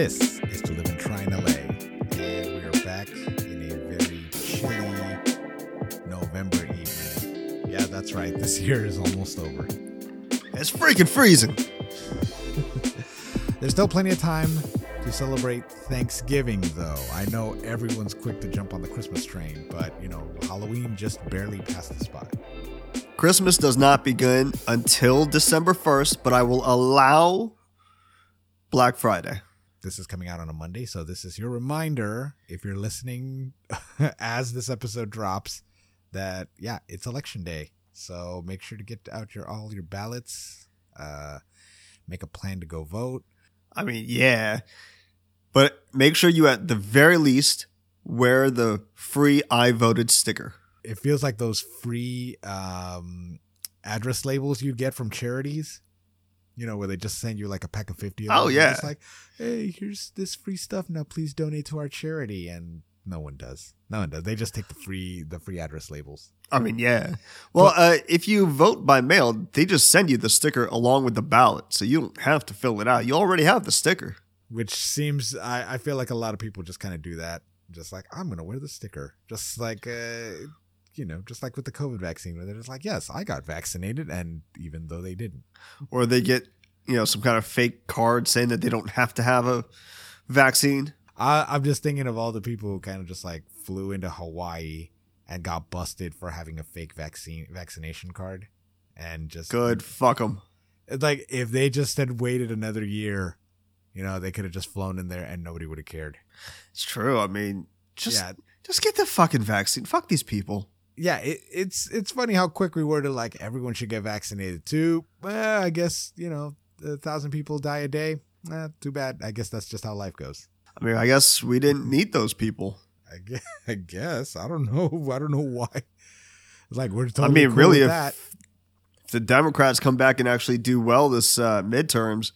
This is To Live and Try in LA. And we are back in a very chilly November evening. Yeah, that's right. This year is almost over. It's freaking freezing. There's still plenty of time to celebrate Thanksgiving, though. I know everyone's quick to jump on the Christmas train, but, you know, Halloween just barely passed the spot. Christmas does not begin until December 1st, but I will allow Black Friday. This is coming out on a Monday, so this is your reminder if you're listening as this episode drops that yeah, it's election day. So make sure to get out your all your ballots, uh make a plan to go vote. I mean, yeah. But make sure you at the very least wear the free I voted sticker. It feels like those free um address labels you get from charities you know, where they just send you like a pack of 50 of Oh, yeah. It's like, hey, here's this free stuff. Now please donate to our charity. And no one does. No one does. They just take the free the free address labels. I mean, yeah. Well, uh, if you vote by mail, they just send you the sticker along with the ballot, so you don't have to fill it out. You already have the sticker. Which seems I, I feel like a lot of people just kind of do that. Just like, I'm gonna wear the sticker. Just like uh you know, just like with the COVID vaccine, where they're just like, yes, I got vaccinated, and even though they didn't. Or they get, you know, some kind of fake card saying that they don't have to have a vaccine. I, I'm just thinking of all the people who kind of just like flew into Hawaii and got busted for having a fake vaccine vaccination card, and just Good. Fuck them. It's like if they just had waited another year, you know, they could have just flown in there and nobody would have cared. It's true. I mean, just yeah, just get the fucking vaccine. Fuck these people. Yeah. It, it's it's funny how quick we were to like everyone should get vaccinated too. Well, I guess you know a thousand people die a day. Eh, too bad. I guess that's just how life goes. I mean, I guess we didn't need those people. I guess. I, guess. I don't know. I don't know why. Like we're totally. I mean, cool really, if, that. if the Democrats come back and actually do well this uh, midterms,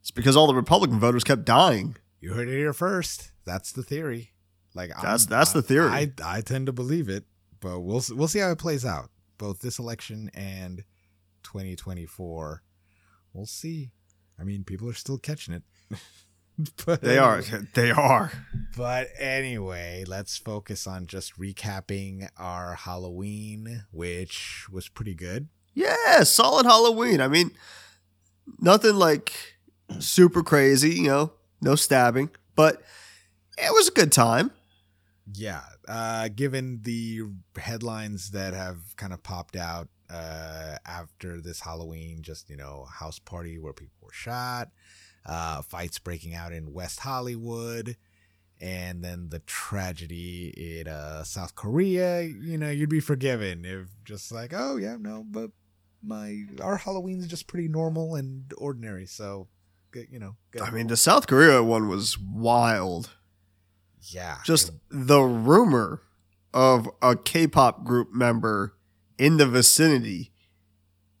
it's because all the Republican voters kept dying. You heard it here first. That's the theory. Like That's- I'm- that's the theory. I, I tend to believe it, but we'll we'll see how it plays out. Both this election and 2024. We'll see. I mean, people are still catching it. but They are. They are. But anyway, let's focus on just recapping our Halloween, which was pretty good. Yeah, solid Halloween. I mean, nothing like super crazy, you know, no stabbing, but it was a good time. Yeah, uh, given the headlines that have kind of popped out uh, after this Halloween, just you know, house party where people were shot, uh, fights breaking out in West Hollywood, and then the tragedy in uh, South Korea. You know, you'd be forgiven if just like, oh yeah, no, but my our Halloween's just pretty normal and ordinary. So, you know. I mean, the South Korea one was wild. Yeah, Just the rumor of a K-pop group member in the vicinity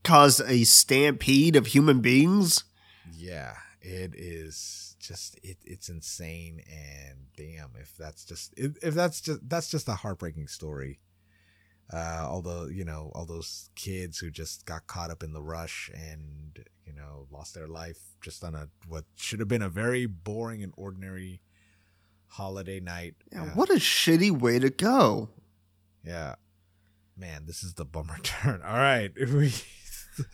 caused a stampede of human beings. Yeah, it is just it, it's insane and damn if that's just if, if that's just that's just a heartbreaking story. Uh although, you know, all those kids who just got caught up in the rush and, you know, lost their life just on a what should have been a very boring and ordinary holiday night. Yeah, Yeah. What a shitty way to go. Yeah. Man, this is the bummer turn. All right. We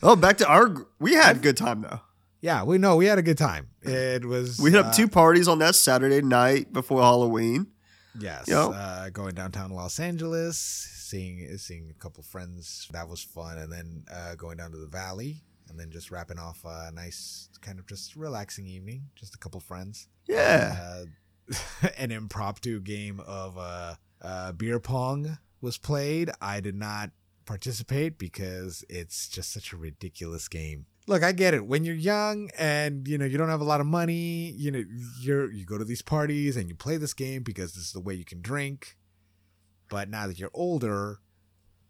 Oh, back to our. We had a good time though. Yeah, we know we had a good time. It was We hit up uh, two parties on that Saturday night before Halloween. Yes, You know? uh, going downtown Los Angeles, seeing seeing a couple friends. That was fun, and then uh, going down to the valley, and then just wrapping off a nice, kind of just relaxing evening. Just a couple friends. Yeah. An impromptu game of uh, uh, beer pong was played. I did not participate because it's just such a ridiculous game. Look, I get it. When you're young and you know you don't have a lot of money, you know you're you go to these parties and you play this game because this is the way you can drink. But now that you're older,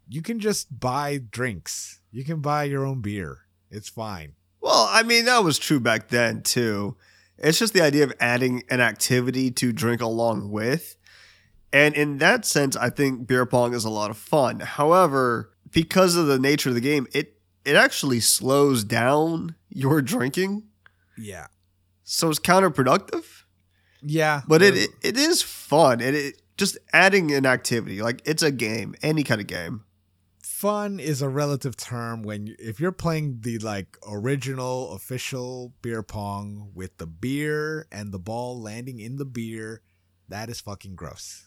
you can just buy drinks. You can buy your own beer. It's fine. Well, I mean, that was true back then too. It's just the idea of adding an activity to drink along with. And in that sense, I think beer pong is a lot of fun. However, because of the nature of the game, it it actually slows down your drinking. Yeah. so it's counterproductive. Yeah, But it, it it is fun, and it just adding an activity like it's a game, any kind of game. Fun is a relative term when you, if you're playing the like original official beer pong with the beer and the ball landing in the beer, that is fucking gross.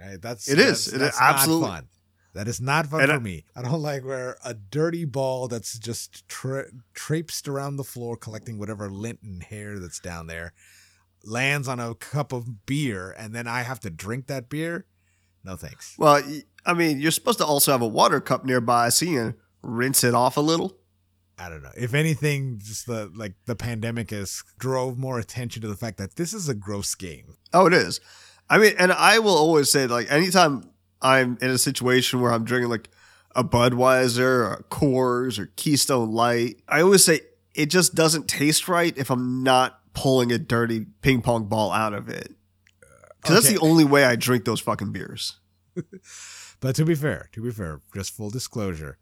Right? That's It is. that's- It is that's not absolutely- fun. That is not fun And for I- me. I don't like where a dirty ball that's just tra- traipsed around the floor collecting whatever lint and hair that's down there lands on a cup of beer and then I have to drink that beer. No thanks. Well, I mean, you're supposed to also have a water cup nearby, so you can rinse it off a little. I don't know. If anything, just the like the pandemic has drove more attention to the fact that this is a gross game. Oh, it is. I mean, and I will always say, like, anytime I'm in a situation where I'm drinking like a Budweiser or a Coors or Keystone Light, I always say it just doesn't taste right if I'm not pulling a dirty ping pong ball out of it. Because that's the only way I drink those fucking beers. But to be fair, to be fair, just full disclosure,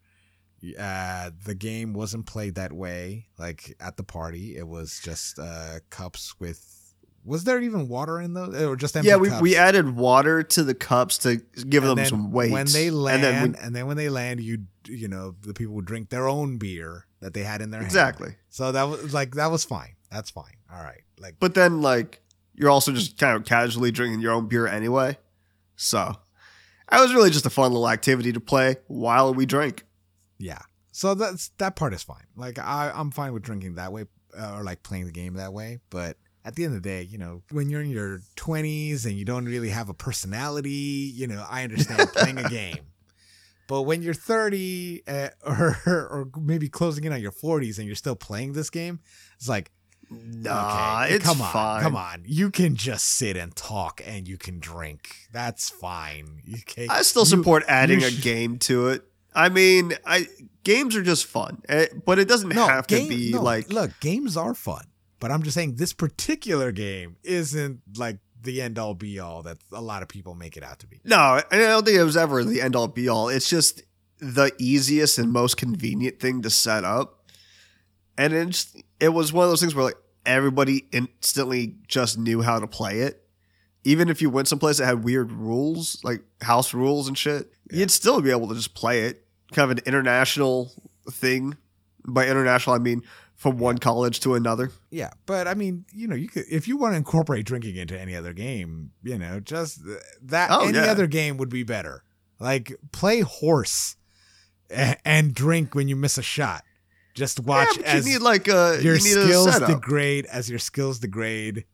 uh, the game wasn't played that way. Like at the party, it was just uh, cups with. Was there even water in those, or just empty yeah, we, cups? we added water to the cups to give And them some weight. When they land, and and then then, when they land, you you know the people would drink their own beer that they had in their hand. exactly. So that was like that was fine. That's fine. All right. Like But then, like, you're also just kind of casually drinking your own beer anyway. So, it was really just a fun little activity to play while we drank. Yeah. So that's that part is fine. Like I, I'm fine with drinking that way uh, or like playing the game that way. But at the end of the day, you know, when you're in your 20s and you don't really have a personality, you know, I understand playing a game. But when you're 30 uh, or or maybe closing in on your 40s and you're still playing this game, it's like Nah, okay, it's come on, fine. come on. You can just sit and talk and you can drink. That's fine. Okay. I still You- support adding you a game to it. I mean, I games are just fun, eh, but it doesn't have to be no, like look games are fun but i'm just saying this particular game isn't like the end all be all that a lot of people make it out to be no. I don't think it was ever the end all be all. It's just the easiest and most convenient thing to set up, and it just, it was one of those things where like everybody instantly just knew how to play it. Even if you went someplace that had weird rules, like house rules and shit, Yeah. you'd still be able to just play it. Kind of an international thing. By international, I mean from one college to another. yeah but i mean you know you could if you want to incorporate drinking into any other game you know just that Oh, any yeah. other game would be better like play horse and drink when you miss a shot just watch yeah, as you need like a your you need a skills degrade as your skills degrade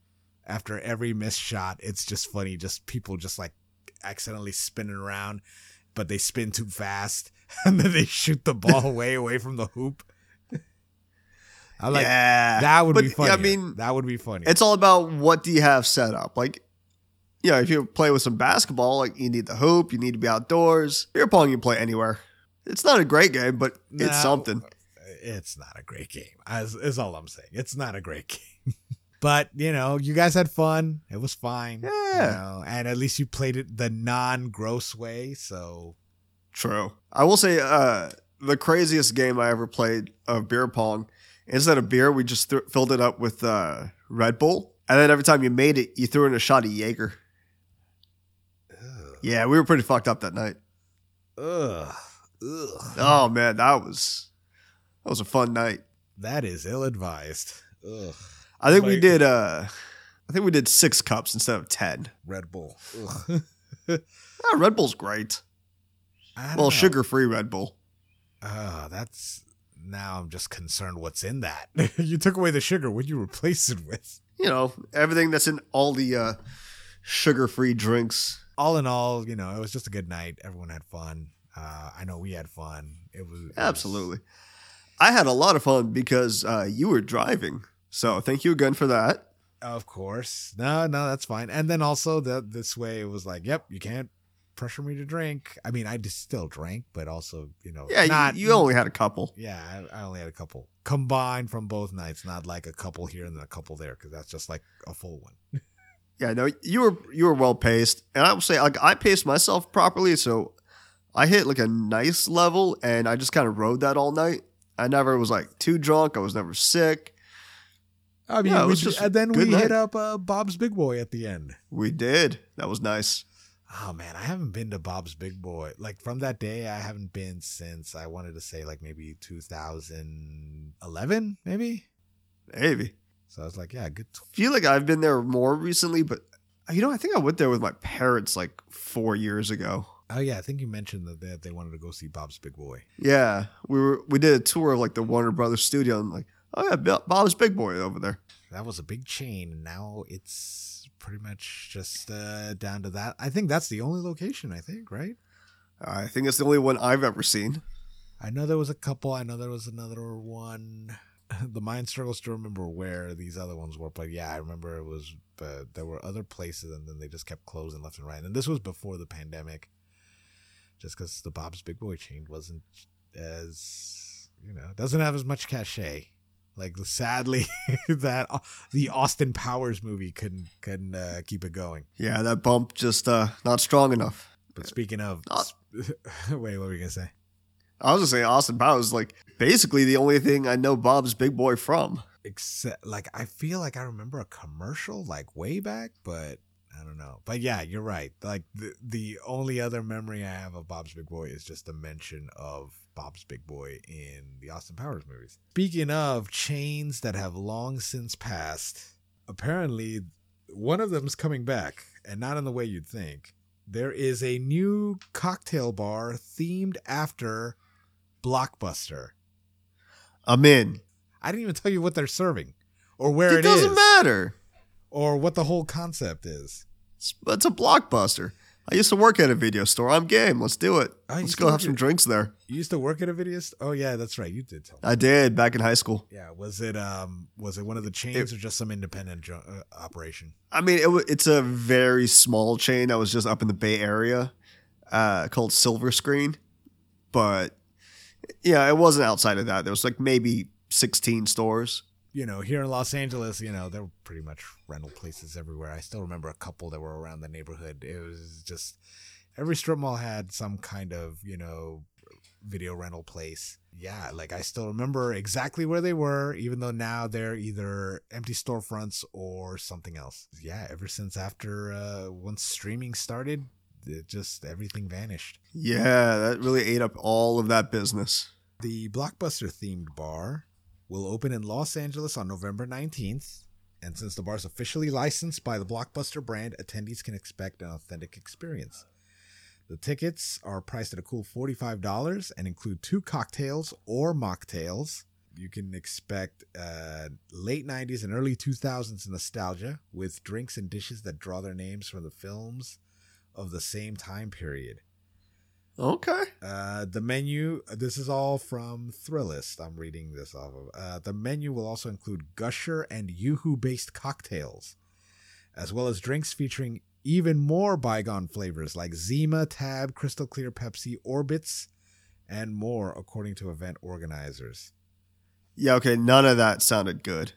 after every missed shot it's just funny just people just like accidentally spinning around but they spin too fast and then they shoot the ball way away from the hoop i like yeah, that would but, be funny I mean, that would be funny it's all about what do you have set up. Like, you know, if you play with some basketball, like you need the hoop, you need to be outdoors. Beer pong, you can play anywhere. It's not a great game, but it's something. It's not a great game as is all i'm saying it's not a great game but you know you guys had fun it was fine you Yeah. know, and at least you played it the non-gross way so True. I will say, uh, the craziest game I ever played of beer pong. Instead of beer, we just th- filled it up with uh, Red Bull, and then every time you made it, you threw in a shot of Jaeger. Yeah, we were pretty fucked up that night. Ugh. Ugh. Oh man, that was that was a fun night. That is ill advised. Ugh. I think we did uh I think we did six cups instead of ten. Red Bull. Ugh. Ah, Red Bull's great. Well, sugar free Red Bull. Oh, that's now I'm just concerned what's in that. you took away the sugar. What you replace it with? You know, everything that's in all the uh sugar free drinks. All in all, you know, it was just a good night. Everyone had fun. Uh, I know we had fun. It was it was- Absolutely. I had a lot of fun because uh you were driving. So thank you again for that. Of course. No, no, that's fine. And then also that this way it was like, yep, you can't pressure me to drink. I mean, I just still drank, but also, you know, Yeah, not, you, you only had a couple. Yeah, I, I only had a couple combined from both nights, not like a couple here and then a couple there, because that's just like a full one. Yeah, no, you were you were well paced, and I will say like I paced myself properly, so I hit like a nice level, and I just kind of rode that all night. I never was like too drunk. I was never sick. I mean, Yeah, we just and then we night. hit up uh, Bob's Big Boy at the end. We did. That was nice. Oh man, I haven't been to Bob's Big Boy. Like from that day, I haven't been since I wanted to say like maybe 2011, maybe. Maybe. So I was like, yeah, good. feel like I've been there more recently, but you know, I think I went there with my parents like four years ago. Oh yeah, I think you mentioned that they, they wanted to go see Bob's Big Boy. Yeah, we were we did a tour of like the Warner Brothers studio, and like, oh yeah, Bob's Big Boy over there. That was a big chain, and now it's pretty much just uh, down to that. I think that's the only location. I think, right? I think it's the only one I've ever seen. I know there was a couple. I know there was another one. The mind struggles to remember where these other ones were, but yeah, I remember it was. But there were other places, and then they just kept closing left and right. And this was before the pandemic, just because the Bob's Big Boy chain wasn't as you know doesn't have as much cachet. Like sadly, that uh, the Austin Powers movie couldn't couldn't uh, keep it going. Yeah, that bump just uh not strong enough. But speaking of, Uh, wait, what were you gonna say? I was just saying Austin Powers like basically the only thing I know Bob's Big Boy from. except like I feel like I remember a commercial like way back, but I don't know. But yeah, you're right. Like the the only other memory I have of Bob's Big Boy is just a mention of Bob's Big Boy in the Austin Powers movies. Speaking of chains that have long since passed, apparently one of them's coming back, and not in the way you'd think. There is a new cocktail bar themed after Blockbuster. I'm in. I didn't even tell you what they're serving or where it it doesn't is, matter. or what the whole concept is. It's, it's a blockbuster. I used to work at a video store. I'm game. Let's do it. You Let's go have some drinks there. You used to work at a video store? Oh yeah, that's right. You did tell me. I did back in high school. Yeah, was it um was it one of the chains or just some independent jo- uh, operation? I mean, it, it's a very small chain that was just up in the Bay Area uh, called Silver Screen. But yeah, it wasn't outside of that. There was like maybe 16 stores. You know, here in Los Angeles, you know, there were pretty much rental places everywhere. I still remember a couple that were around the neighborhood. It was just every strip mall had some kind of, you know, video rental place. Yeah, like I still remember exactly where they were, even though now they're either empty storefronts or something else. Yeah, ever since after uh once streaming started, it just everything vanished. Yeah, that really ate up all of that business. The Blockbuster themed bar will open in Los Angeles on November 19th. And since the bar is officially licensed by the Blockbuster brand, attendees can expect an authentic experience. The tickets are priced at a cool $45 and include two cocktails or mocktails. You can expect uh, late 90s and early 2000s nostalgia with drinks and dishes that draw their names from the films of the same time period. Okay. Uh, the menu, this is all from Thrillist. I'm reading this off of. Uh, the menu will also include Gusher and Yoo-Hoo based cocktails, as well as drinks featuring even more bygone flavors like Zima, Tab, Crystal Clear Pepsi, Orbitz, and more, according to event organizers. Yeah, okay, none of that sounded good.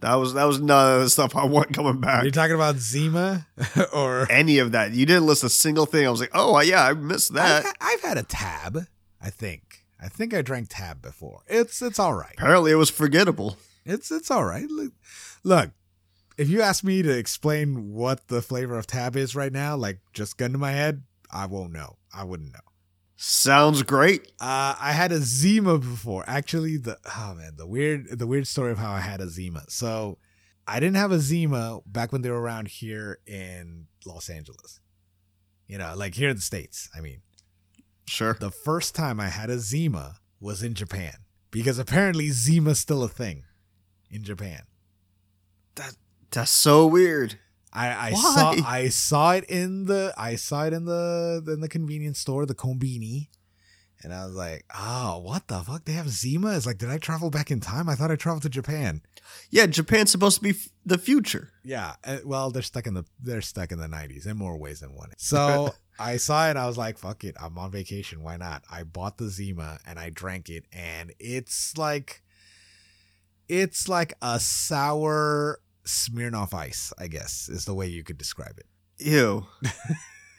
That was that was none of the stuff I want coming back. you talking about Zima or Any of that. You didn't list a single thing. I was like, oh yeah, I missed I've, that. ha- I've had a Tab. I think. I think I drank Tab before. It's it's all right. Apparently it was forgettable. It's it's all right. Look, look, if you ask me to explain what the flavor of tab is right now, like just gun to my head, I won't know. I wouldn't know. Sounds great. Uh, I had a Zima before. Actually, the oh man, the weird the weird story of how I had a Zima. So I didn't have a Zima back when they were around here in Los Angeles. You know, like here in the States. I mean, Sure. the first time I had a Zima was in Japan. Because apparently Zima's still a thing in Japan. That That's so weird. I, I saw I saw it in the I saw it in the in the convenience store, the Kombini, and I was like, oh, what the fuck? They have Zima? It's like, did I travel back in time? I thought I traveled to Japan. Yeah, Japan's supposed to be f- the future. Yeah, uh, well, they're stuck in the they're stuck in the nineties in more ways than one. So I saw it. I was like, fuck it, I'm on vacation. Why not? I bought the Zima and I drank it, and it's like it's like a sour Smirnoff Ice. I guess is the way you could describe it. Ew.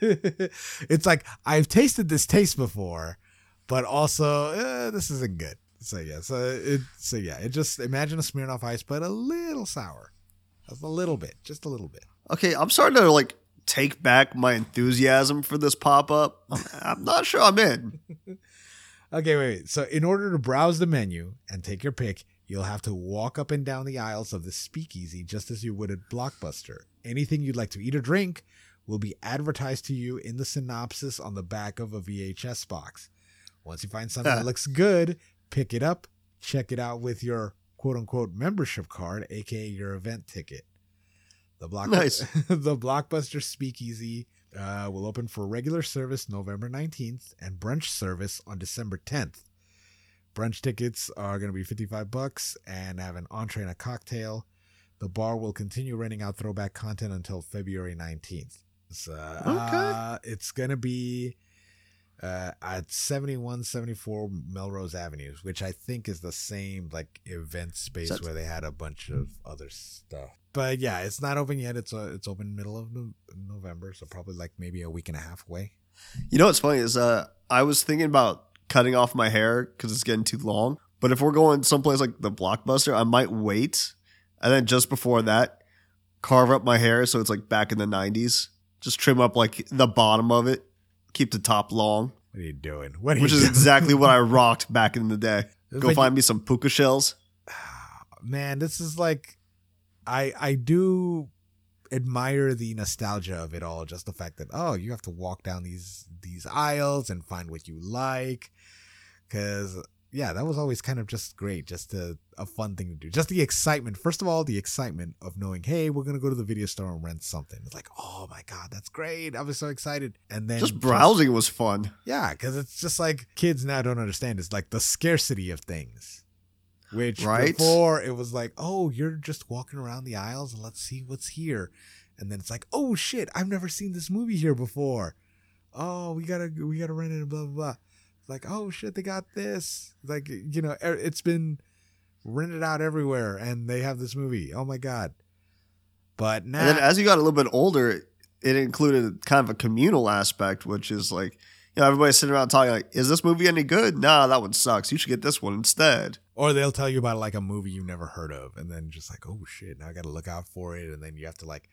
it's like I've tasted this taste before, but also uh, this isn't good. So yeah, so it so yeah, it just imagine a Smirnoff Ice, but a little sour, just a little bit, just a little bit. Okay, I'm starting to like take back my enthusiasm for this pop up. I'm not sure I'm in. Okay, wait, wait. So in order to browse the menu and take your pick, you'll have to walk up and down the aisles of the speakeasy just as you would at Blockbuster. Anything you'd like to eat or drink will be advertised to you in the synopsis on the back of a VHS box. Once you find something that looks good, pick it up, check it out with your quote unquote membership card, aka your event ticket. The block Nice. the Blockbuster Speakeasy uh, will open for regular service November 19th and brunch service on December 10th. Brunch tickets are going to be 55 bucks and have an entree and a cocktail. The bar will continue renting out throwback content until February 19th. So, uh, it's going to be uh, at 7174 Melrose Avenue, which I think is the same like event space That's- where they had a bunch of other stuff. But yeah, it's not open yet. It's uh, it's open middle of no- November, so probably like maybe a week and a half away. You know what's funny is uh, I was thinking about cutting off my hair because it's getting too long. But if we're going someplace like the Blockbuster, I might wait, and then just before that, carve up my hair so it's like back in the '90s. Just trim up like the bottom of it, keep the top long, What are you doing? What are which is doing? exactly what I rocked back in the day. Go find me some puka shells. man this is like i i do admire the nostalgia of it all just the fact that oh you have to walk down these these aisles and find what you like because yeah that was always kind of just great just a, a fun thing to do just the excitement first of all the excitement of knowing hey we're gonna go to the video store and rent something it's like oh my god that's great i was so excited and then Just browsing was fun. yeah, because it's just like kids now don't understand. It's like the scarcity of things. Which Right. before it was like, oh, you're just walking around the aisles and let's see what's here. And then it's like, oh shit, I've never seen this movie here before. Oh, we gotta we gotta rent it and blah blah blah. Like, oh shit, they got this. Like you know, er- it's been rented out everywhere and they have this movie. Oh my god. But now And then as you got a little bit older, it included kind of a communal aspect, which is like, you know, everybody's sitting around talking like, is this movie any good? Nah, that one sucks. You should get this one instead. Or they'll tell you about like a movie you've never heard of, and then just like, oh shit, now I got to look out for it, and then you have to like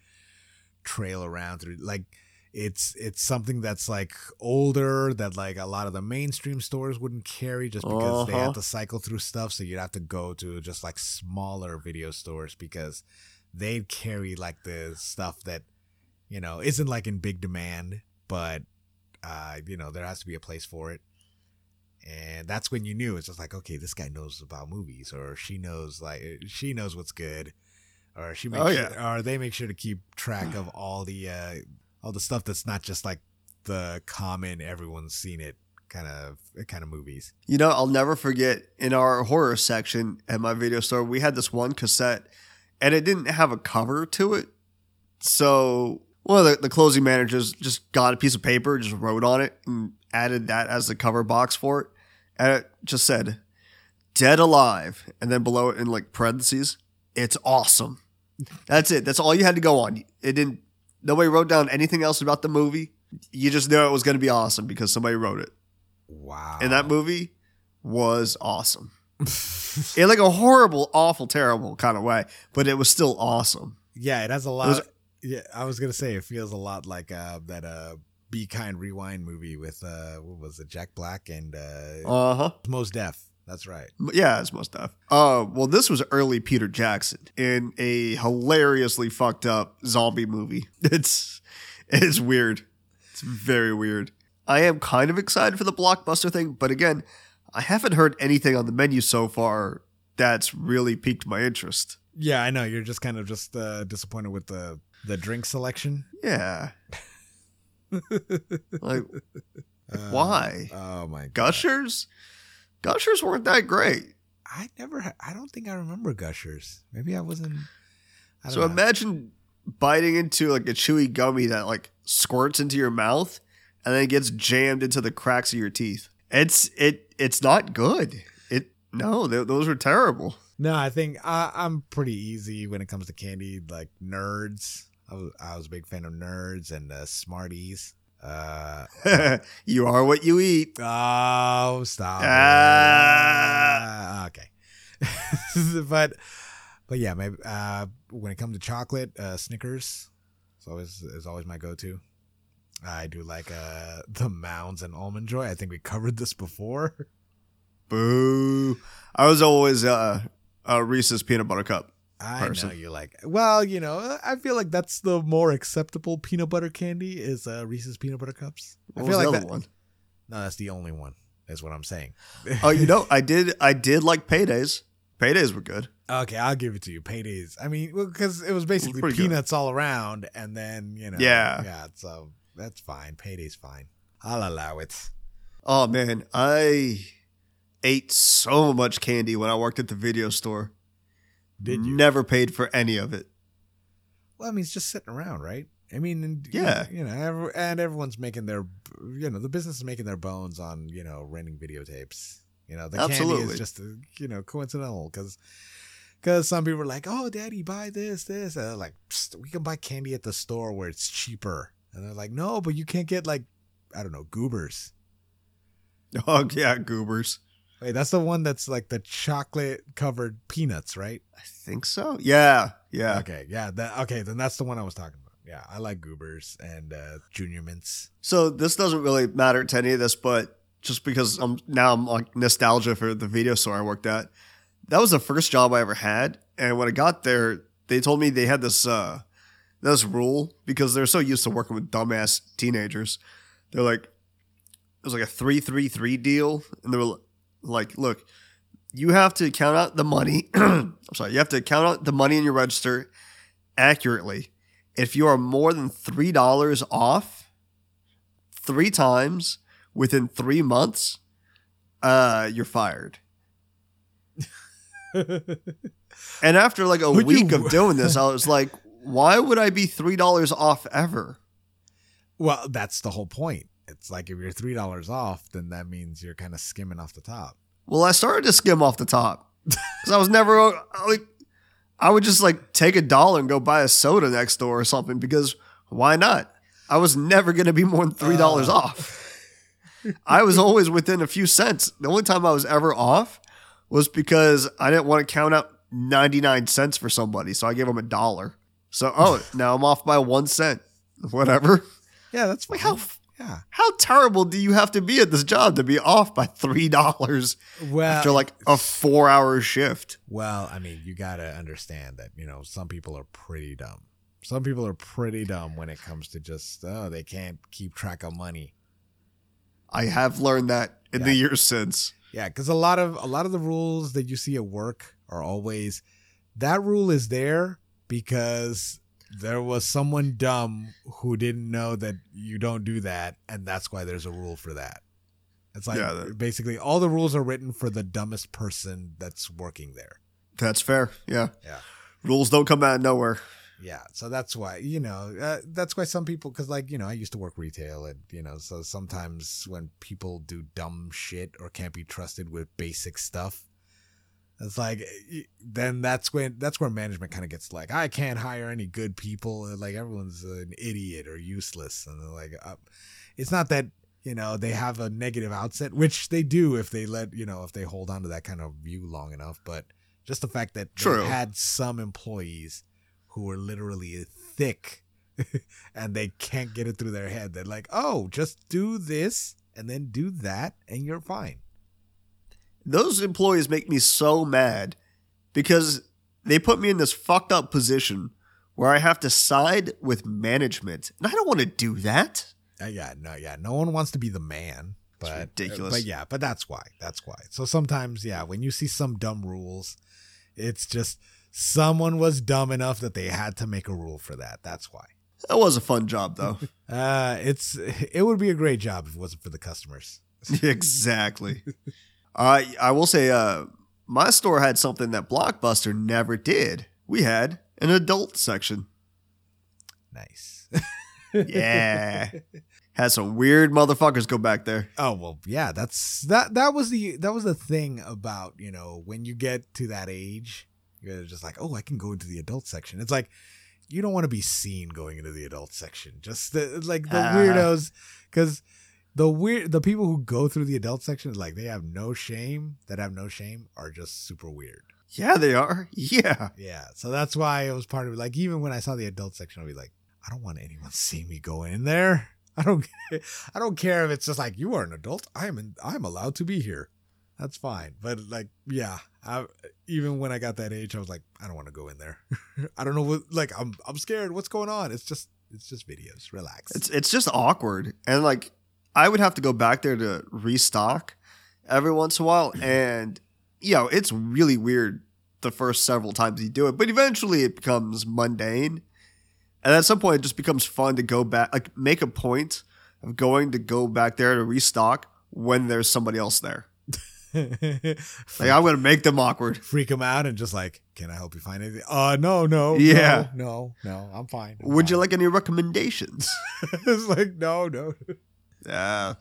trail around through like it's it's something that's like older that like a lot of the mainstream stores wouldn't carry just because they Uh-huh. have to cycle through stuff, so you'd have to go to just like smaller video stores because they'd carry like the stuff that you know isn't like in big demand, but uh, you know there has to be a place for it and that's when you knew it's just like okay this guy knows about movies or she knows like she knows what's good or she makes Oh, sure, yeah. or they make sure to keep track of all the uh all the stuff that's not just like the common everyone's seen it kind of kind of movies You know, I'll never forget in our horror section at my video store, we had this one cassette and it didn't have a cover to it. So one of the, the closing managers just got a piece of paper, just wrote on it, and added that as the cover box for it. And it just said, Dead Alive. And then below it in like parentheses, it's awesome. That's it. That's all you had to go on. It didn't, nobody wrote down anything else about the movie. You just knew it was going to be awesome because somebody wrote it. wow And that movie was awesome. in like a horrible, awful, terrible kind of way, but it was still awesome. yeah it has a lot was- yeah i was gonna say it feels a lot like uh that uh be kind rewind movie with uh what was it jack black and uh Uh huh. Mos Def that's right Yeah, it's Mos Def. Uh, well, this was early Peter Jackson in a hilariously fucked up zombie movie. It's it's weird. It's very weird. I am kind of excited for the blockbuster thing, but again, I haven't heard anything on the menu so far that's really piqued my interest. Yeah, I know. You're just kind of just uh, disappointed with the the drink selection. Yeah, like Uh, why? Oh my god. Gushers? Gushers weren't that great. I never. I don't think I remember Gushers. Maybe I wasn't. I So know. imagine biting into like a chewy gummy that like squirts into your mouth and then gets jammed into the cracks of your teeth. It's it it's not good. It no, th- those were terrible. no, I think I, I'm pretty easy when it comes to candy. Like nerds, I was, I was a big fan of nerds and uh, Smarties. Uh, you are what you eat. oh, stop. Uh, okay. but but yeah, maybe uh, when it comes to chocolate, uh, Snickers is always is always my go-to. I do like uh, the Mounds and Almond Joy. I think we covered this before. Boo. I was always uh, a Reese's peanut butter cup. I person. know you like. Well, you know, I feel like that's the more acceptable peanut butter candy is uh, Reese's peanut butter cups. I What feel was like the other that, one? No, that's the only one. Is what I'm saying. Oh, you know, I did. I did like paydays. Paydays were good. Okay, I'll give it to you. Paydays. I mean, because it was basically good. peanuts all around, and then you know, Yeah. yeah. So that's fine. Payday's fine. I'll allow it. Oh man, I ate so much candy when I worked at the video store. Did you? Never paid for any of it. Well, I mean, it's just sitting around, right? I mean, and, Yeah. you know, and everyone's making their, you know, the business is making their bones on, you know, renting videotapes. You know, the candy is just, uh, you know, coincidental because, because some people are like, oh, daddy, buy this, this, and they're like, we can buy candy at the store where it's cheaper, and they're like, no, but you can't get like, I don't know, goobers. Oh yeah, goobers. Wait, that's the one that's like the chocolate covered peanuts, right? I think so. Yeah, yeah. Okay, yeah, that okay, then that's the one I was talking about. Yeah, I like goobers and uh, junior mints. So this doesn't really matter to any of this, but just because I'm now I'm like nostalgia for the video store I worked at. That was the first job I ever had, and when I got there, they told me they had this uh this rule because they're so used to working with dumbass teenagers. They're like, it was like a three three three deal, and they were like, look, you have to count out the money. I'm sorry, you have to count out the money in your register accurately. If you are more than three dollars off three times within three months, uh, you're fired. And after like a Would week you- of doing this, I was like, why would I be three dollars off ever? well, that's the whole point. It's like if you're three dollars off, then that means you're kind of skimming off the top. Well, I started to skim off the top because I was never like I would just like take a dollar and go buy a soda next door or something because why not? I was never going to be more than three dollars Uh. off. I was always within a few cents. The only time I was ever off was because I didn't want to count out ninety nine cents for somebody, so I gave them a dollar. So oh, now I'm off by one cent. Whatever. Yeah, that's Like how yeah. how terrible do you have to be at this job to be off by three dollars Well, after like a four hour shift? well, I mean, you gotta understand that you know some people are pretty dumb. Some people are pretty dumb when it comes to just oh they can't keep track of money. I have learned that in the years since. Yeah, because a lot of a lot of the rules that you see at work are always that rule is there because there was someone dumb who didn't know that you don't do that, and that's why there's a rule for that. It's like Yeah, that- basically all the rules are written for the dumbest person that's working there. That's fair. Yeah. Yeah. Rules don't come out of nowhere. Yeah, so that's why you know uh, that's why some people because like you know I used to work retail and you know so sometimes when people do dumb shit or can't be trusted with basic stuff, it's like then that's when that's where management kind of gets like I can't hire any good people like everyone's an idiot or useless and they're like uh, it's not that you know they have a negative outset which they do if they let you know if they hold on to that kind of view long enough but just the fact that True. they had some employees who were literally thick and they can't get it through their head. They're like, oh, just do this and then do that and you're fine. Those employees make me so mad because they put me in this fucked up position where I have to side with management. And I don't want to do that. Uh, yeah, no, yeah. No one wants to be the man. But, uh, ridiculous. But yeah, but that's why. That's why. So sometimes, yeah, when you see some dumb rules, it's just someone was dumb enough that they had to make a rule for that. That's why. That was a fun job though. Uh, it's it would be a great job if it wasn't for the customers. exactly. Uh, I will say, uh, my store had something that Blockbuster never did. We had an adult section. Nice. Yeah. had some weird motherfuckers go back there. Oh well, yeah. That's that. That was the that was the thing about you know when you get to that age, you're just like, oh, I can go into the adult section. It's like you don't want to be seen going into the adult section. Just the, like the Ah. weirdos, because the weird the people who go through the adult section like they have no shame that have no shame are just super weird. Yeah, they are. Yeah. Yeah, so that's why it was part of it. Like even when I saw the adult section, I'd be like, I don't want anyone seeing me go in there. I don't. I don't care if it's just like you are an adult. I'm in, I'm allowed to be here. That's fine. But like, yeah. I, even when I got that age, I was like, I don't want to go in there. I don't know what. Like, I'm I'm scared. What's going on? It's just it's just videos. Relax. It's it's just awkward. And like I would have to go back there to restock every once in a while. And you know, it's really weird the first several times you do it, but eventually it becomes mundane. And at some point it just becomes fun to go back like make a point of going to go back there to restock when there's somebody else there. Like I'm gonna make them awkward. freak them out and just like, can I help you find anything? Uh, no, no, Yeah. no, no, no I'm fine. I'm Would you like any recommendations? it's like, no, no. Yeah.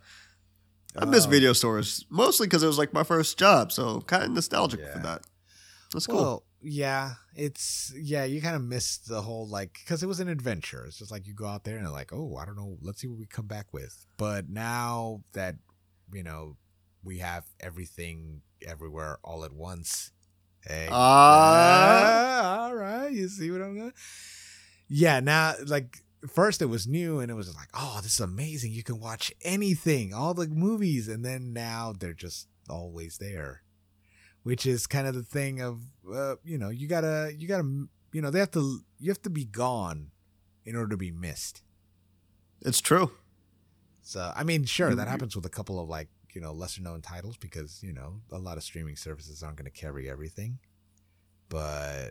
I miss Um, video stores mostly because it was like my first job, so kind of nostalgic for that. That's cool. Well, yeah, it's yeah. You kind of miss the whole like because it was an adventure. It's just like you go out there and like, oh, I don't know, let's see what we come back with. But now that you know we have everything everywhere all at once. Hey, Ah. all right, you see what I'm going? Yeah, now like first it was new and it was like, oh, this is amazing. You can watch anything, all the movies, and then now they're just always there which is kind of the thing of uh, you know you gotta you gotta you know they have to you have to be gone in order to be missed it's true. so i mean sure that Mhm. happens with a couple of like you know lesser known titles because you know a lot of streaming services aren't going to carry everything but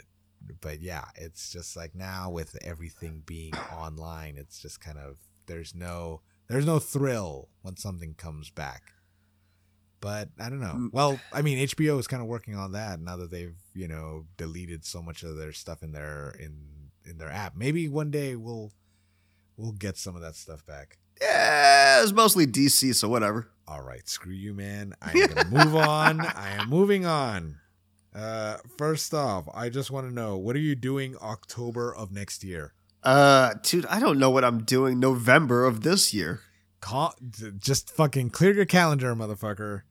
but yeah it's just like now with everything being online it's just kind of there's no there's no thrill when something comes back but I don't know. Mm. Well, I mean, HBO is kind of working on that now that they've you know deleted so much of their stuff in their in in their app. Maybe one day we'll we'll get some of that stuff back. Yeah, it's mostly DC, so whatever. All right, screw you, man. I'm gonna move on. I am moving on. Uh, first off, I just want to know what are you doing October of next year? Uh, dude, I don't know what I'm doing November of this year. D- just fucking clear your calendar, motherfucker.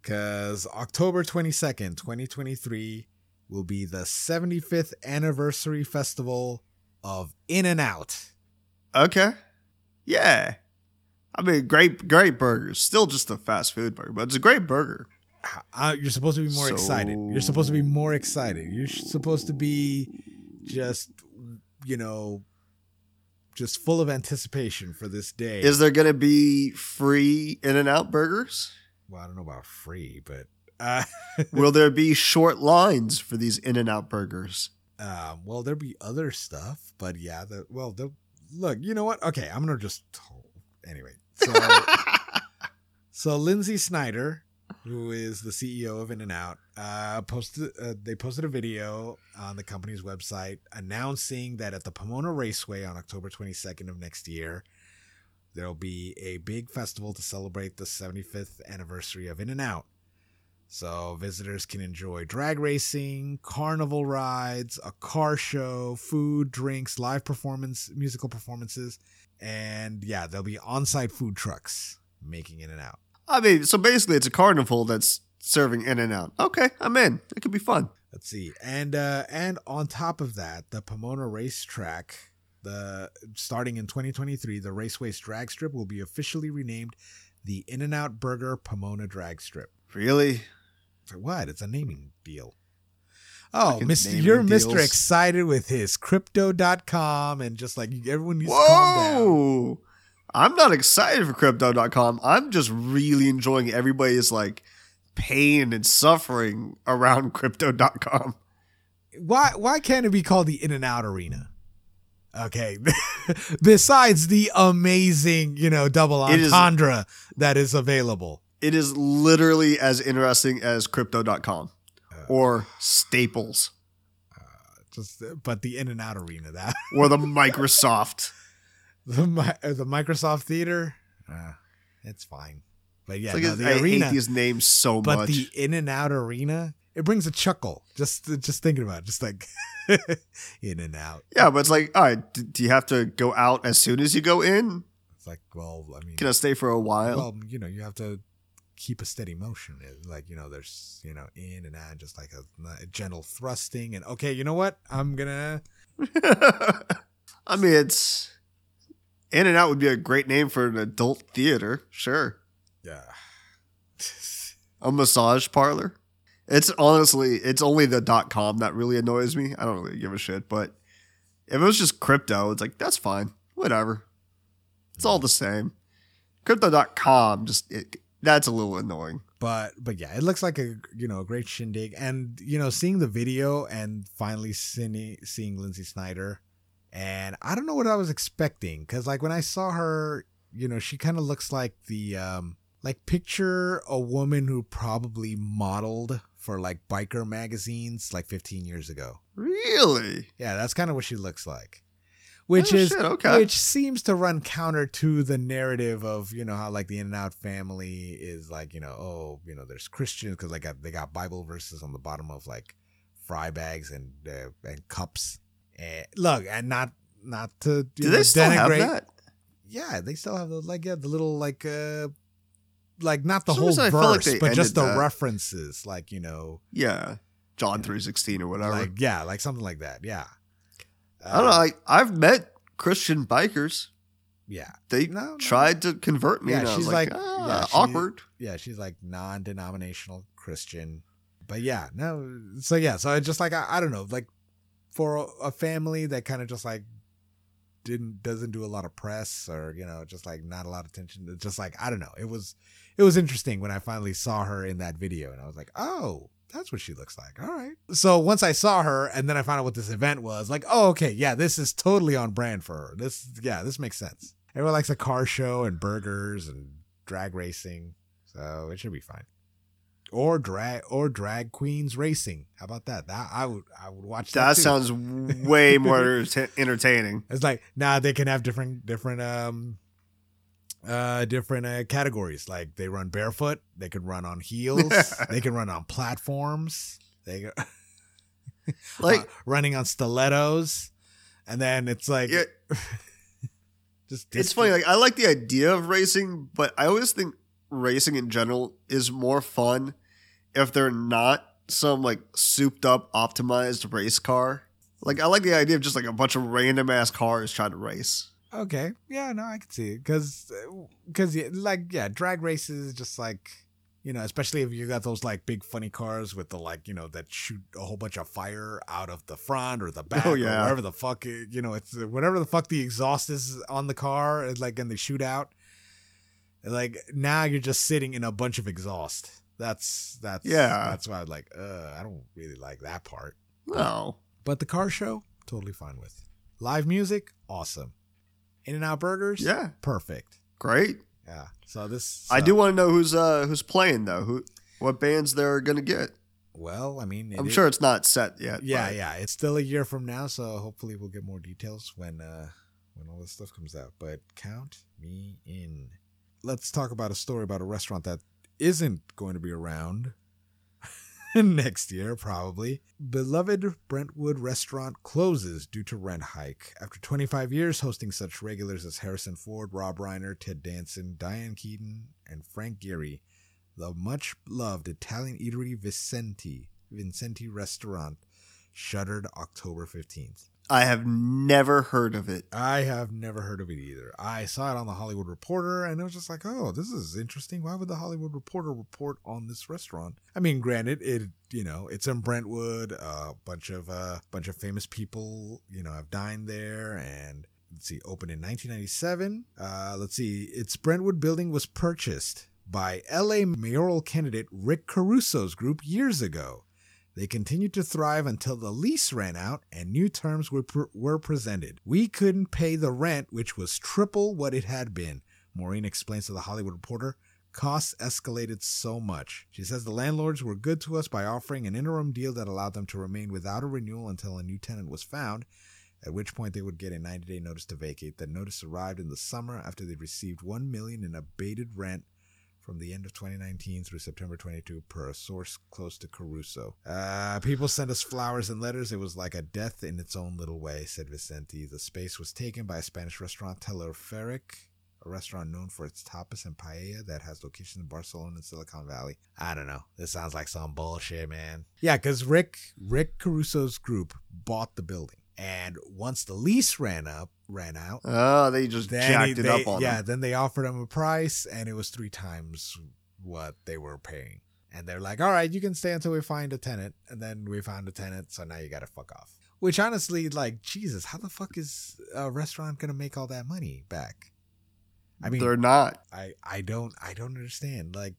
Because October 22nd, 2023 will be the 75th anniversary festival of In and Out. Okay. Yeah. I mean, great, great burger. Still just a fast food burger, but it's a great burger. Uh, you're supposed to be more So- excited. You're supposed to be more excited. You're supposed to be just, you know, just full of anticipation for this day. Is there going to be free In and Out burgers? well, I don't know about free, but uh, Will there be short lines for these In and Out burgers? Um, well, there'll be other stuff, but yeah, the well, the look, you know what? Okay, I'm gonna just anyway. So, so Lynsi Snyder, who is the CEO of In and Out, uh, posted uh, they posted a video on the company's website announcing that at the Pomona Raceway on October 22nd of next year, there'll be a big festival to celebrate the 75th anniversary of In and Out. So visitors can enjoy drag racing, carnival rides, a car show, food, drinks, live performance, musical performances, and yeah, there'll be on-site food trucks making in and out. I mean, so basically, it's a carnival that's serving In and Out. Okay, I'm in. It could be fun. Let's see. And uh and on top of that, the Pomona racetrack, the starting in 2023, the Raceway's drag strip will be officially renamed the In and Out Burger Pomona Drag Strip. Really? For what? It's a naming deal. Oh, Mr. You're Mr. Excited with his crypto.com and just like everyone needs to calm down. I'm not excited for crypto.com. I'm just really enjoying everybody's like pain and suffering around crypto.com. Why why can't it be called the In and Out Arena? Okay. Besides the amazing, you know, double It is- entendre that is available. It is literally as interesting as crypto.com Uh. or Staples Just but the In and Out Arena that or the Microsoft. the uh, the Microsoft Theater, uh, it's fine. But yeah, like no, the I arena hate these names so But much. the In and Out Arena, it brings a chuckle just just thinking about it, just like in and out. Yeah, but it's like, all right, do you have to go out as soon as you go in? It's like, well, I mean, Can I stay for a while? well, you know, you have to keep a steady motion. Like, you know, there's, you know, in and out, just like a, a gentle thrusting. And okay, you know what? I'm gonna. I mean, it's In-N-Out would be a great name for an adult theater. Sure, Yeah. a massage parlor. It's honestly, it's only the dot com that really annoys me. I don't really give a shit. But if it was just crypto, it's like that's fine. Whatever. It's all the same. Crypto.com just it, that's a little annoying. but but yeah, it looks like a you know a great shindig, and you know seeing the video and finally seeing seeing Lynsi Snyder, and I don't know what I was expecting because like when I saw her, you know she kind of looks like the um like picture a woman who probably modeled for like biker magazines like 15 years ago. Really? Yeah, that's kind of what she looks like. Which Oh, is shit, okay. which seems to run counter to the narrative of you know how like the In-N-Out family is like you know oh you know there's Christians because like they got Bible verses on the bottom of like fry bags and uh, and cups. And look, and not not to Do they still have denigrate- that? Yeah, they still have the like yeah the little like uh like not the For whole verse, like but just the that. references like you know Yeah. John 316 or whatever. like yeah like something like that. Yeah, I don't know. Like I've met Christian bikers. Yeah. They No, no. tried to convert me. Yeah, I she's like, like- ah, yeah, she- awkward. yeah, she's like non-denominational Christian. But yeah, no. So yeah, so it's just like I, I don't know, like for a, family that kind of just like didn't doesn't do a lot of press or you know just like not a lot of attention. It's just like I don't know. It was it was interesting when I finally saw her in that video, and I was like, oh. That's what she looks like. All right. So once I saw her and then I found out what this event was, like, oh, okay, yeah, this is totally on brand for her. This, yeah, this makes sense. Everyone likes a car show and burgers and drag racing, so it should be fine. Or drag or drag queens racing. How about that? That I would I would watch that. That sounds way more enter- entertaining. It's like now they can have different different um uh different uh, categories. Like they run barefoot, they can run on heels, they can run on platforms. They go Like, uh, running on stilettos, and then it's like yeah, just it's funny. Like, I like the idea of racing, but I always think racing in general is more fun if they're not some like souped up, optimized race car. Like, I like the idea of just like a bunch of random ass cars trying to race. Okay. Yeah, no, I can see it because because uh, yeah, like yeah, drag races just like you know, especially if you got those like big funny cars with the like you know that shoot a whole bunch of fire out of the front or the oh, back Oh, or yeah. wherever the fuck it, you know it's uh, whatever the fuck the exhaust is on the car it's like and they shoot out. Like now you're just sitting in a bunch of exhaust. That's that's Yeah. That's why I was like. Uh, I don't really like that part. No. But the car show, totally fine with. Live music, awesome. In-N-Out Burgers, Yeah. perfect. Great. Yeah. So this, I do want to know who's uh who's playing though. Who what bands they're gonna get. Well, I mean, I'm is- sure it's not set yet. Yeah, but- yeah. It's still a year from now, so hopefully we'll get more details when uh when all this stuff comes out. But count me in. Let's talk about a story about a restaurant that isn't going to be around next year, probably. Beloved Brentwood restaurant closes due to rent hike. After 25 years hosting such regulars as Harrison Ford, Rob Reiner, Ted Danson, Diane Keaton, and Frank Gehry, the much loved Italian eatery Vicenti, Vincenti restaurant shuttered October 15th. I have never heard of it. I have never heard of it either. I saw it on the Hollywood Reporter and it was just like, oh, this is interesting. Why would the Hollywood Reporter report on this restaurant? I mean, granted, it you know, it's in Brentwood, a bunch of uh bunch of famous people, you know, have dined there and let's see, opened in 1997. Uh let's see, its Brentwood building was purchased by LA mayoral candidate Rick Caruso's group years ago. They continued to thrive until the lease ran out and new terms were, were presented. We couldn't pay the rent, which was triple what it had been. Maureen explains to the Hollywood Reporter. Costs escalated so much. She says the landlords were good to us by offering an interim deal that allowed them to remain without a renewal until a new tenant was found, at which point they would get a 90-day notice to vacate. That notice arrived in the summer after they received 1 million in abated rent from the end of 2019 through September 22 per a source close to Caruso. Uh, people sent us flowers and letters. It was like a death in its own little way, said Vicente. The space was taken by a Spanish restaurant, Teleferic, a restaurant known for its tapas and paella that has locations in Barcelona and Silicon Valley. I don't know. This sounds like some bullshit, man. Yeah, because Rick Rick Caruso's group bought the building. And once the lease ran up, ran out, Oh, they just then jacked he- it they- up on yeah, them. then they offered him a price, and it was three times what they were paying. And they're like, "All right, you can stay until we find a tenant." And then we found a tenant, so now you got to fuck off. Which honestly, like, Jesus, how the fuck is a restaurant gonna make all that money back? I mean, They're not. I I don't I don't understand. Like,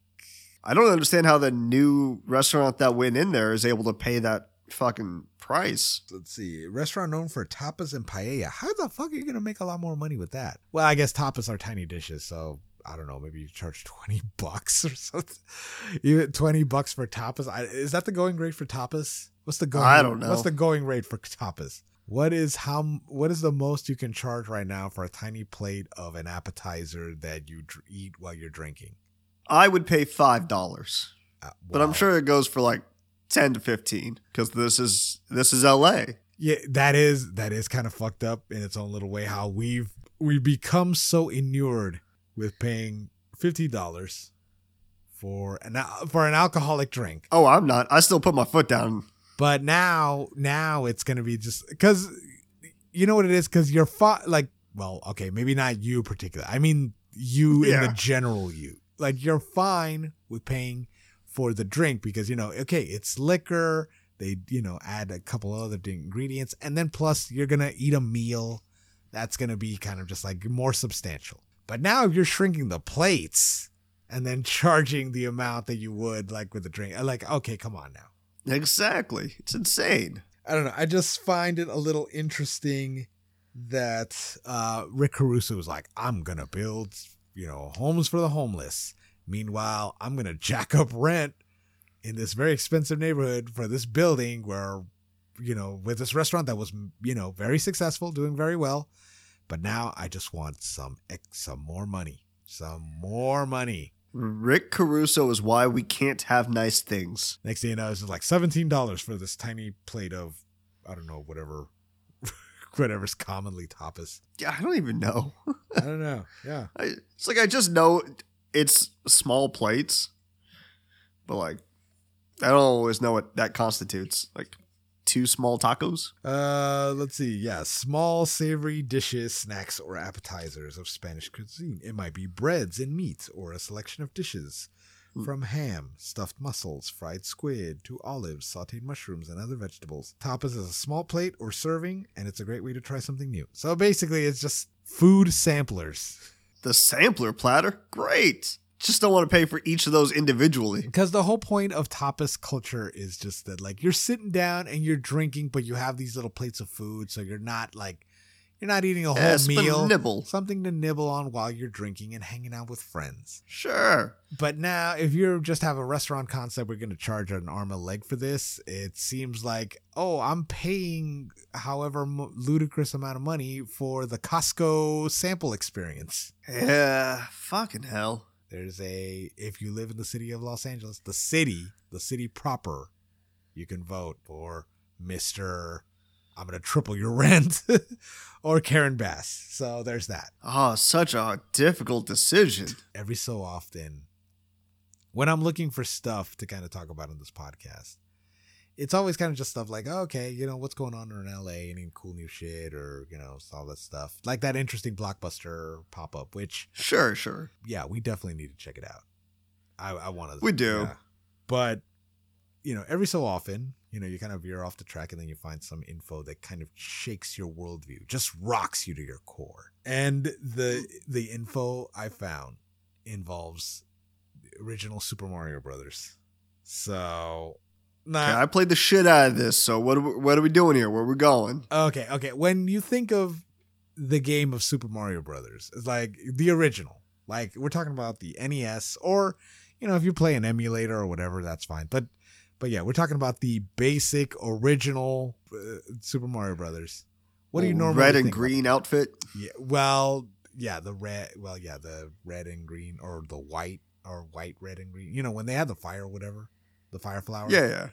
I don't understand how the new restaurant that went in there is able to pay that fucking price. let's see, restaurant known for tapas and paella. How the fuck are you gonna make a lot more money with that? Well, I guess tapas are tiny dishes, so I don't know. Maybe you charge twenty bucks or something. Even twenty bucks for tapas. I, is that the going rate for tapas? What's the going? I don't know. What's the going rate for tapas? What is how? What is the most you can charge right now for a tiny plate of an appetizer that you dr- eat while you're drinking? I would pay five dollars, Uh, but I'm sure it goes for like ten to fifteen because this is this is L.A. Yeah, that is that is kind of fucked up in its own little way. How we've we become so inured with paying fifty dollars for an for an alcoholic drink, Oh, I'm not. I still put my foot down. but now now it's gonna be just because you know what it is because you're fi- like well okay maybe not you particular I mean you in the general you like you're fine with paying for the drink because you know okay it's liquor they you know add a couple other ingredients and then plus you're gonna eat a meal that's gonna be kind of just like more substantial but now if you're shrinking the plates and then charging the amount that you would like with the drink like okay come on now Exactly. It's insane. I don't know. I just find it a little interesting that uh, Rick Caruso was like, I'm going to build, you know, homes for the homeless. Meanwhile, I'm going to jack up rent in this very expensive neighborhood for this building where, you know, with this restaurant that was, you know, very successful, doing very well. But now I just want some, some more money, some more money. Rick Caruso is why we can't have nice things. Next thing you know, it's just like seventeen dollars for this tiny plate of, I don't know, whatever, whatever's commonly tapas. Yeah, I don't even know. I don't know. Yeah, I, it's like I just know it's small plates, but like I don't always know what that constitutes. Like two small tacos. Uh, let's see. Yeah, small savory dishes, snacks, or appetizers of Spanish cuisine. It might be breads and meats, or a selection of dishes, Hmm. from ham, stuffed mussels, fried squid, to olives, sautéed mushrooms, and other vegetables. Tapas is a small plate or serving, and it's a great way to try something new. So basically, it's just food samplers. The sampler platter, great. Just don't want to pay for each of those individually. Because the whole point of tapas culture is just that, like, you're sitting down and you're drinking, but you have these little plates of food, so you're not like, you're not eating a whole Yes, meal. nibble. something to nibble on while you're drinking and hanging out with friends. Sure. But now, if you just have a restaurant concept, we're going to charge an arm and a leg for this. It seems like, oh, I'm paying however m- ludicrous amount of money for the Costco sample experience. Yeah, fucking hell. There's a, if you live in the city of Los Angeles, the city, the city proper, you can vote for Mr. I'm going to triple your rent or Karen Bass. So there's that. Oh, such a difficult decision. every so often when I'm looking for stuff to kind of talk about on this podcast, it's always kind of just stuff like, oh, okay, you know, what's going on in LA, any cool new shit, or, you know, all that stuff. Like that interesting blockbuster pop up, which, Sure, sure. yeah, we definitely need to check it out. I, I want to. We do. But, you know, every so often, you know, you kind of veer off the track and then you find some info that kind of shakes your worldview, just rocks you to your core. And the the info I found involves the original Super Mario Brothers. So, Okay, nah, I played the shit out of this, so what are we, what are we doing here? Where are we going? okay, okay. When you think of the game of Super Mario Brothers, it's like the original. Like we're talking about the NES, or you know, if you play an emulator or whatever, that's fine. But, but yeah, we're talking about the basic original uh, Super Mario Brothers. What do you normally Red and green outfit. Yeah, well, yeah, the red. Well, yeah, the red and green or the white or white, red, and green. You know, when they had the fire, or whatever, the fire flower. Yeah, yeah.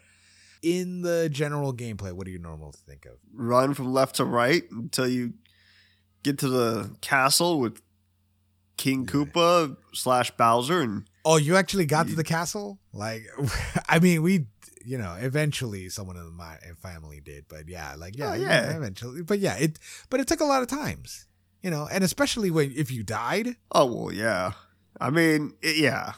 In the general gameplay, what do you normally think of? Run from left to right until you get to the castle with King Yeah. Koopa slash Bowser, and Oh, you actually got to the castle? Like, I mean, we, you know, eventually someone in my family did, but yeah, like, yeah, Oh, yeah. eventually, but yeah, it, but it took a lot of times, you know, and especially when if you died, oh well, yeah. I mean, it, yeah.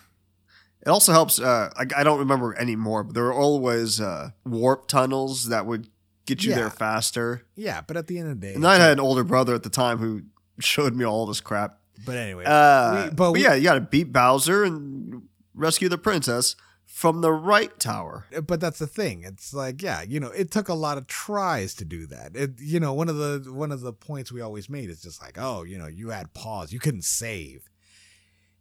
It also helps. Uh, I, I don't remember anymore, but there were always uh, warp tunnels that would get you Yeah. there faster. yeah, but at the end of the day, And I had an older brother at the time who showed me all this crap. but anyway, Uh, We- but but, we- yeah, you got to beat Bowser and rescue the princess from the right tower. Uh, but that's the thing. It's like, yeah, you know, it took a lot of tries to do that. It, you know, one of the one of the points we always made is just like, oh, you know, you had pause, you couldn't save.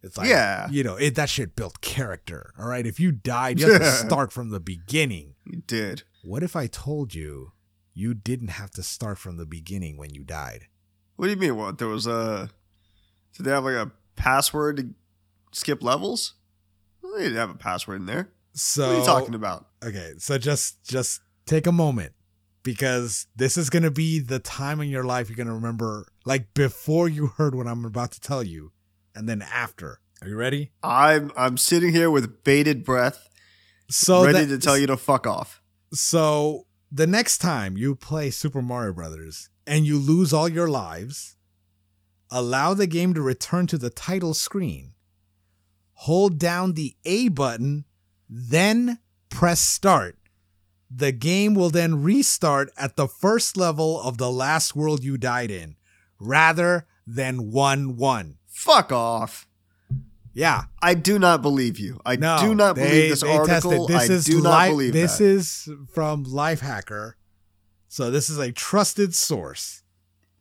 It's like, Yeah. you know, it that shit built character. All right, if you died, you have to start from the beginning. You did. What if I told you you didn't have to start from the beginning when you died? What do you mean? What there was a? Did they have like a password to skip levels? They didn't have a password in there. So What are you talking about? Okay, so just just take a moment because this is going to be the time in your life you're going to remember like before you heard what I'm about to tell you and then after. Are you ready? I'm I'm sitting here with bated breath, So ready that- to tell you to fuck off. So the next time you play Super Mario Brothers and you lose all your lives, allow the game to return to the title screen. Hold down the A button, then press start. The game will then restart at the first level of the last world you died in, rather than 1 1. Fuck off. Yeah. I do not believe you. I No, do not they- believe this article. This I is do not Li- believe this that. is from Lifehacker. So this is a trusted source.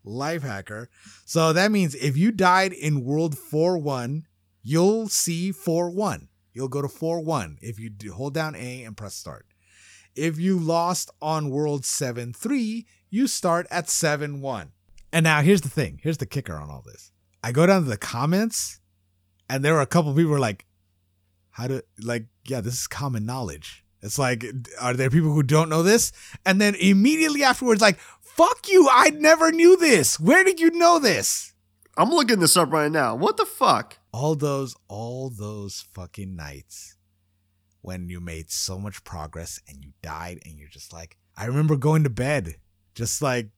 Lifehacker. So that means if you died in World 4-1, you'll see 4-1. You'll go to 4-1 if you do, hold down A and press start. If you lost on World 7-3, you start at 7-1. And now here's the thing. Here's the kicker on all this. I go down to the comments and there were a couple people were like, how do, like yeah this is common knowledge it's like are there people who don't know this and then immediately afterwards like fuck you i never knew this where did you know this I'm looking this up right now. What the fuck? All those all those fucking nights when you made so much progress and you died and you're just like i remember going to bed just like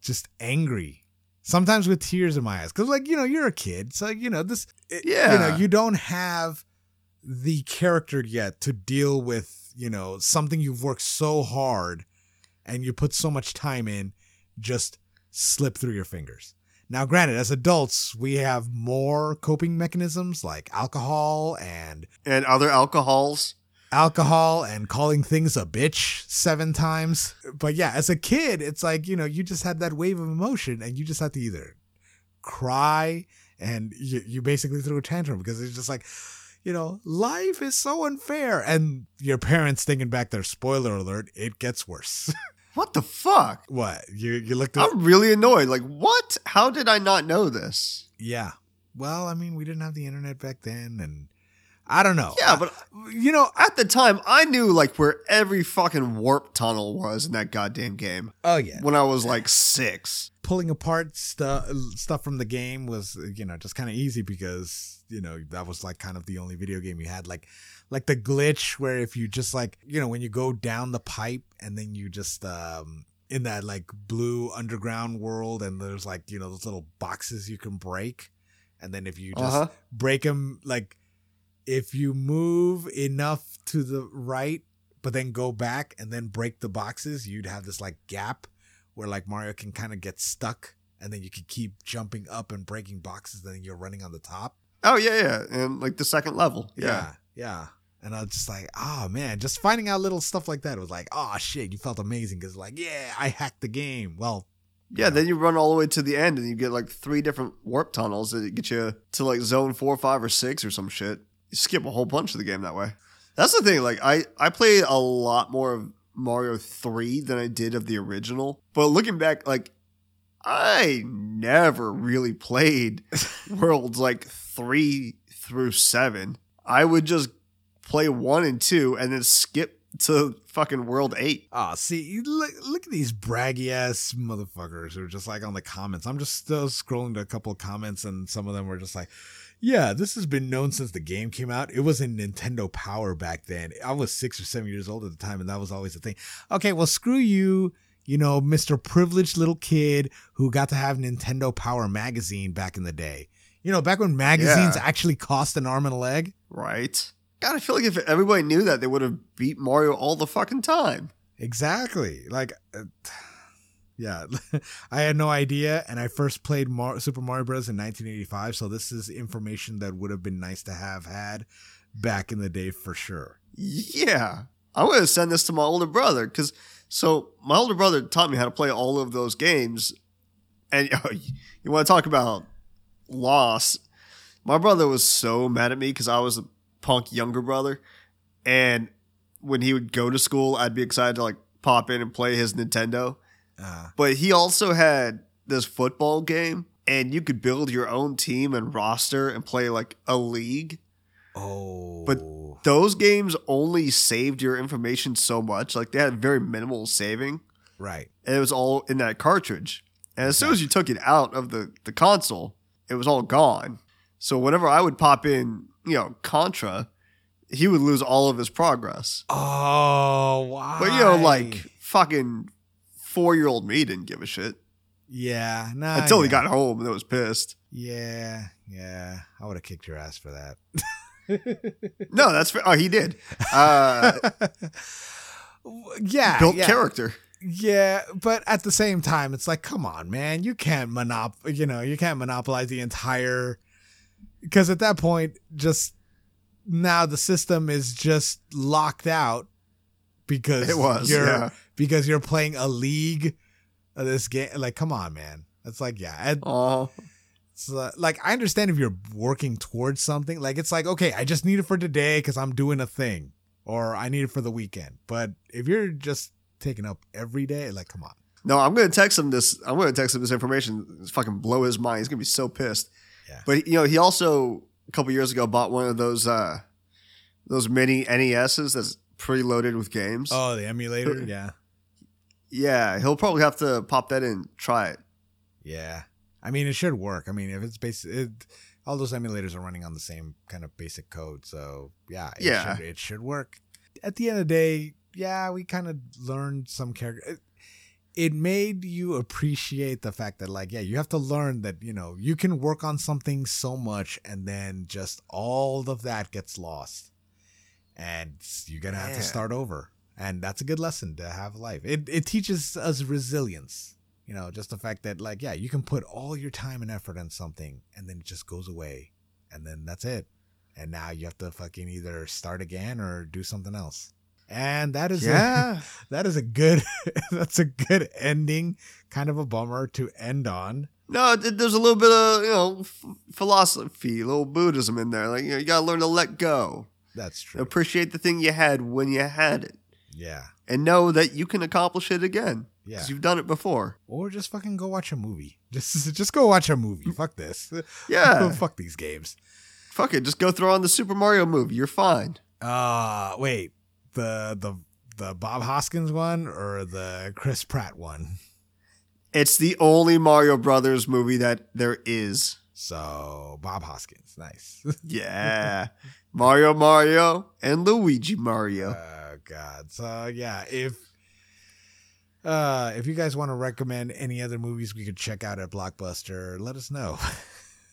just angry sometimes with tears in my eyes. Because like you know you're a kid so you know this it- you know you don't have the character yet to deal with you know something you've worked so hard and you put so much time in just slip through your fingers now granted as adults we have more coping mechanisms like alcohol and And other alcohols. alcohol and calling things a bitch seven times. But yeah, as a kid, it's like, you know, you just had that wave of emotion and you just had to either cry and you, you basically threw a tantrum because it's just like, you know, life is so unfair. And your parents thinking back there, spoiler alert, it gets worse. What the fuck? what? You you looked at I'm really annoyed. Like, what? How did I not know this? Yeah. Well, I mean, we didn't have the internet back then and I don't know. Yeah, but you know, at the time, I knew like where every fucking warp tunnel was in that goddamn game oh yeah. when I was like six. pulling apart stuff stuff from the game was you know just kind of easy because you know that was like kind of the only video game you had like like the glitch where if you just like you know when you go down the pipe and then you just um in that like blue underground world and there's like you know those little boxes you can break and then if you just Uh-huh. break them like if you move enough to the right but then go back and then break the boxes you'd have this like gap where like mario can kind of get stuck and then you can keep jumping up and breaking boxes and then you're running on the top Oh yeah, yeah, and like the second level. Yeah. yeah yeah and i was just like oh man just finding out little stuff like that was like oh shit you felt amazing because like yeah i hacked the game well Yeah, then you run all the way to the end and you get like three different warp tunnels that get you to like zone four, five, or six or some shit. You skip a whole bunch of the game that way. That's the thing. Like I, I played a lot more of Mario 3 than I did of the original. But looking back, like I never really played worlds like three through seven. I would just play one and two and then skip to fucking world eight. Oh, see, look, look at these braggy ass motherfuckers who are just like on the comments. I'm just still scrolling to a couple of comments, and some of them were just like, yeah, this has been known since the game came out. It was in Nintendo Power back then. I was six or seven years old at the time, and that was always the thing. Okay, well, screw you, you know, Mr. Privileged little kid who got to have Nintendo Power magazine back in the day. You know, back when magazines Yeah. actually cost an arm and a leg. Right. God, I feel like if everybody knew that, they would have beat Mario all the fucking time. Exactly. Like, uh, yeah, I had no idea, and I first played Mar- Super Mario Bros. in 1985. So this is information that would have been nice to have had back in the day for sure. Yeah. I'm to send this to my older brother because so my older brother taught me how to play all of those games. And you want to talk about loss? My brother was so mad at me because I was a punk younger brother. And when he would go to school, I'd be excited to like pop in and play his Nintendo. Uh, But he also had this football game, and you could build your own team and roster and play like a league. oh, But- Those games only saved your information so much. Like they had very minimal saving, right. and it was all in that cartridge. And as soon as you took it out of the, the console, it was all gone. So whenever I would pop in, you know, Contra, he would lose all of his progress. Oh, wow. But you know, like fucking four year old me didn't give a shit yeah, nah, until he got home and was pissed. Yeah, yeah. I would have kicked your ass for that. No, that's fair. Oh, he did. Uh, yeah, built yeah. character. Yeah, but at the same time, it's like, come on, man, you can't monop, you know, you can't monopolize the entire. Because at that point, just now the system is just locked out because It was, you're yeah. because you're playing a league of this game. Like, come on, man. It's like, yeah, Oh, it's uh, like I understand if you're working towards something. Like it's like, okay, I just need it for today because I'm doing a thing, or I need it for the weekend. But if you're just taking up every day, like, come on. no, I'm gonna text him this. I'm gonna text him this information. It's fucking blow his mind. He's gonna be so pissed. Yeah. But you know, he also a couple years ago bought one of those uh those mini NESs that's preloaded with games. Oh, the emulator, yeah, Yeah, he'll probably have to pop that in, try it. yeah. I mean, it should work. I mean, if it's basic, it, all those emulators are running on the same kind of basic code, so yeah, it Yeah. should, it should work. At the end of the day, yeah, we kind of learned some character. It, made you appreciate the fact that, like, yeah, you have to learn that you know you can work on something so much, and then just all of that gets lost, and you're gonna have to start over. And that's a good lesson to have life. It it teaches us resilience. You know, just the fact that like, yeah, you can put all your time and effort on something and then it just goes away. And then that's it. And now you have to fucking either start again or do something else. And that is Yeah. a, that is a good that's a good ending, kind of a bummer to end on. no, there's a little bit of you know philosophy, a little Buddhism in there. Like you know, you gotta learn to let go, That's true. appreciate the thing you had when you had it, Yeah. and know that you can accomplish it again Yeah. because you've done it before. Or just fucking go watch a movie. Just just go watch a movie. Fuck this. Yeah. Fuck these games. Fuck it, just go throw on the Super Mario movie. You're fine. Uh wait. The the the Bob Hoskins one or the Chris Pratt one? It's the only Mario Brothers movie that there is. So Bob Hoskins, nice. Yeah. Mario Mario and Luigi Mario. oh god. So yeah, if uh if you guys want to recommend any other movies we could check out at Blockbuster, let us know.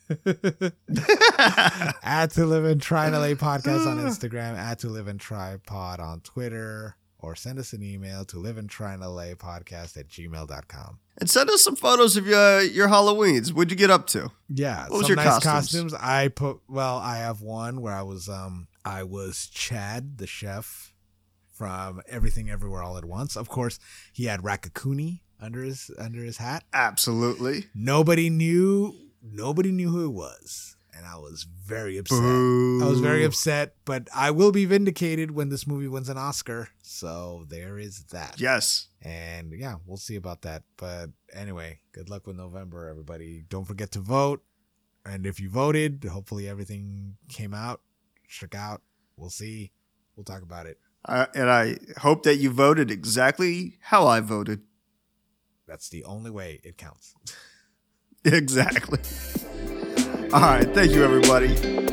at to live and try LA podcast on Instagram, at to live and try pod on Twitter, or send us an email to live and try LA podcast at gmail.com. and send us some photos of your your Halloweens. What'd you get up to? Yeah, What was some your nice costumes? costumes. I put well, I have one where I was um I was Chad the chef from Everything Everywhere All at Once. Of course, he had Raccacoonie under his under his hat. Absolutely. Nobody knew nobody knew who it was, and I was very upset. I was very upset, but I will be vindicated when this movie wins an Oscar. So there is that. Yes. And yeah, we'll see about that. But anyway, good luck with November, everybody. Don't forget to vote. And if you voted, hopefully everything came out shook out. We'll see. We'll talk about it. Uh, and I hope that you voted exactly how I voted. That's the only way it counts. Exactly. All right. Thank you, everybody.